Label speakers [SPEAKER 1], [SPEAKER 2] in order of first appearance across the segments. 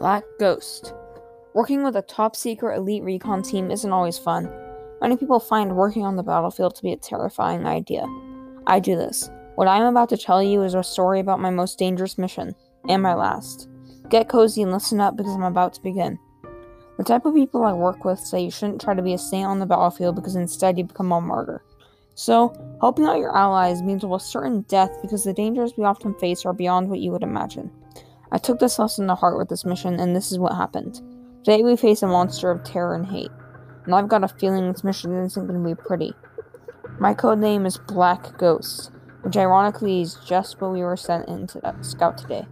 [SPEAKER 1] Black Ghost. Working with a top secret elite recon team isn't always fun. Many people find working on the battlefield to be a terrifying idea. I do this. What I am about to tell you is a story about my most dangerous mission, and my last. Get cozy and listen up because I'm about to begin. The type of people I work with say you shouldn't try to be a saint on the battlefield because instead you become a martyr. So, helping out your allies means a certain death because the dangers we often face are beyond what you would imagine. I took this lesson to heart with this mission, and this is what happened. Today we face a monster of terror and hate, and I've got a feeling this mission isn't going to be pretty. My code name is Black Ghost, which ironically is just what we were sent in to scout today.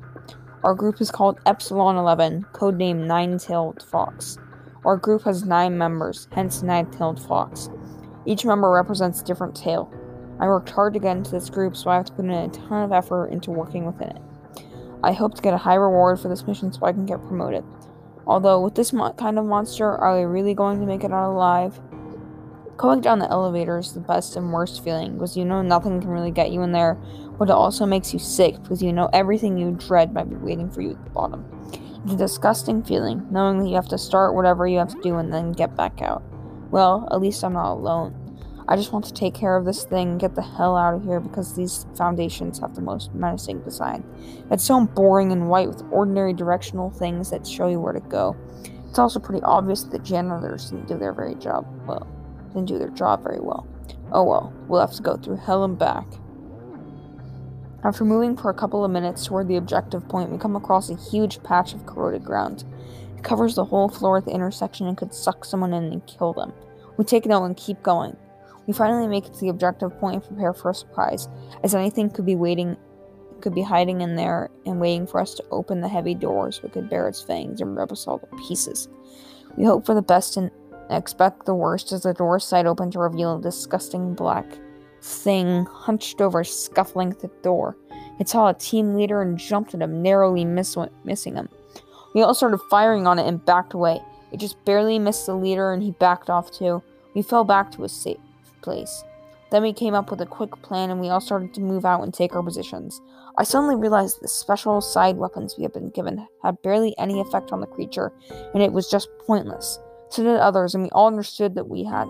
[SPEAKER 1] Our group is called Epsilon 11, codename Nine Tailed Fox. Our group has nine members, hence Nine Tailed Fox. Each member represents a different tail. I worked hard to get into this group, so I have to put in a ton of effort into working within it. I hope to get a high reward for this mission so I can get promoted. Although, with this mo- kind of monster, are we really going to make it out alive? Going down the elevator is the best and worst feeling because you know nothing can really get you in there, but it also makes you sick because you know everything you dread might be waiting for you at the bottom. It's a disgusting feeling, knowing that you have to start whatever you have to do and then get back out. Well, at least I'm not alone. I just want to take care of this thing and get the hell out of here because these foundations have the most menacing design. It's so boring and white with ordinary directional things that show you where to go. It's also pretty obvious that janitors didn't do their very job well didn't do their job very well. Oh well, we'll have to go through hell and back. After moving for a couple of minutes toward the objective point, we come across a huge patch of corroded ground. It covers the whole floor at the intersection and could suck someone in and kill them. We take note and keep going. We finally make it to the objective point and prepare for a surprise, as anything could be waiting could be hiding in there and waiting for us to open the heavy doors that could bare its fangs and rip us all to pieces. We hope for the best and expect the worst as the door slide open to reveal a disgusting black thing hunched over, scuffling at the door. It saw a team leader and jumped at him, narrowly miss- missing him. We all started firing on it and backed away. It just barely missed the leader and he backed off too. We fell back to a safe place. Then we came up with a quick plan and we all started to move out and take our positions. I suddenly realized that the special side weapons we had been given had barely any effect on the creature, and it was just pointless. So did others, and we all understood that we had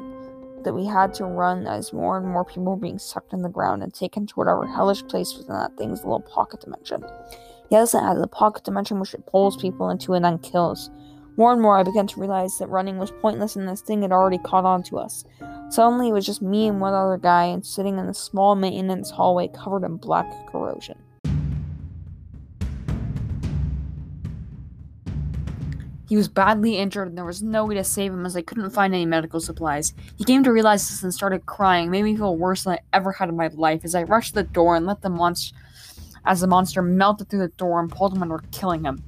[SPEAKER 1] that we had to run as more and more people were being sucked in the ground and taken to whatever hellish place was in that thing's little pocket dimension. Yes, it has a pocket dimension which it pulls people into and then kills. More and more, I began to realize that running was pointless and this thing had already caught on to us. Suddenly, it was just me and one other guy, and sitting in a small maintenance hallway covered in black corrosion. He was badly injured and there was no way to save him as I couldn't find any medical supplies. He came to realize this and started crying, made me feel worse than I ever had in my life as I rushed to the door and let the monster as the monster melted through the door and pulled him under, killing him.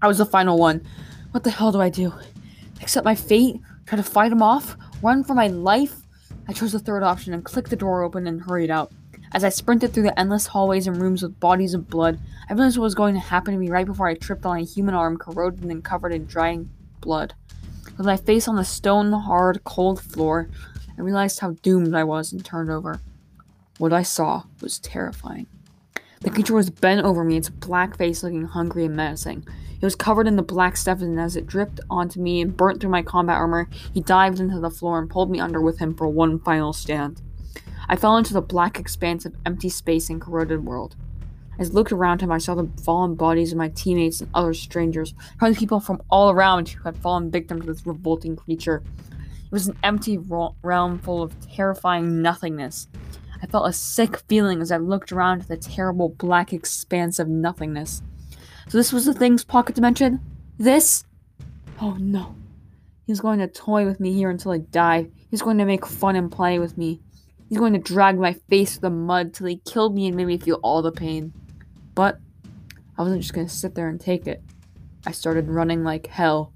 [SPEAKER 1] I was the final one. What the hell do I do? Accept my fate? Try to fight him off? Run for my life? I chose the third option and clicked the door open and hurried out. As I sprinted through the endless hallways and rooms with bodies of blood, I realized what was going to happen to me right before I tripped on a human arm corroded and covered in drying blood. With my face on the stone hard, cold floor, I realized how doomed I was and turned over. What I saw was terrifying. The creature was bent over me, its black face looking hungry and menacing. It was covered in the black stuff, and as it dripped onto me and burnt through my combat armor, he dived into the floor and pulled me under with him for one final stand. I fell into the black expanse of empty space and corroded world. As I looked around him, I saw the fallen bodies of my teammates and other strangers, probably people from all around who had fallen victim to this revolting creature. It was an empty realm full of terrifying nothingness. I felt a sick feeling as I looked around at the terrible black expanse of nothingness. So this was the thing's pocket dimension? This? Oh no. He's going to toy with me here until I die. He's going to make fun and play with me. He's going to drag my face through the mud till he killed me and made me feel all the pain. But I wasn't just going to sit there and take it. I started running like hell,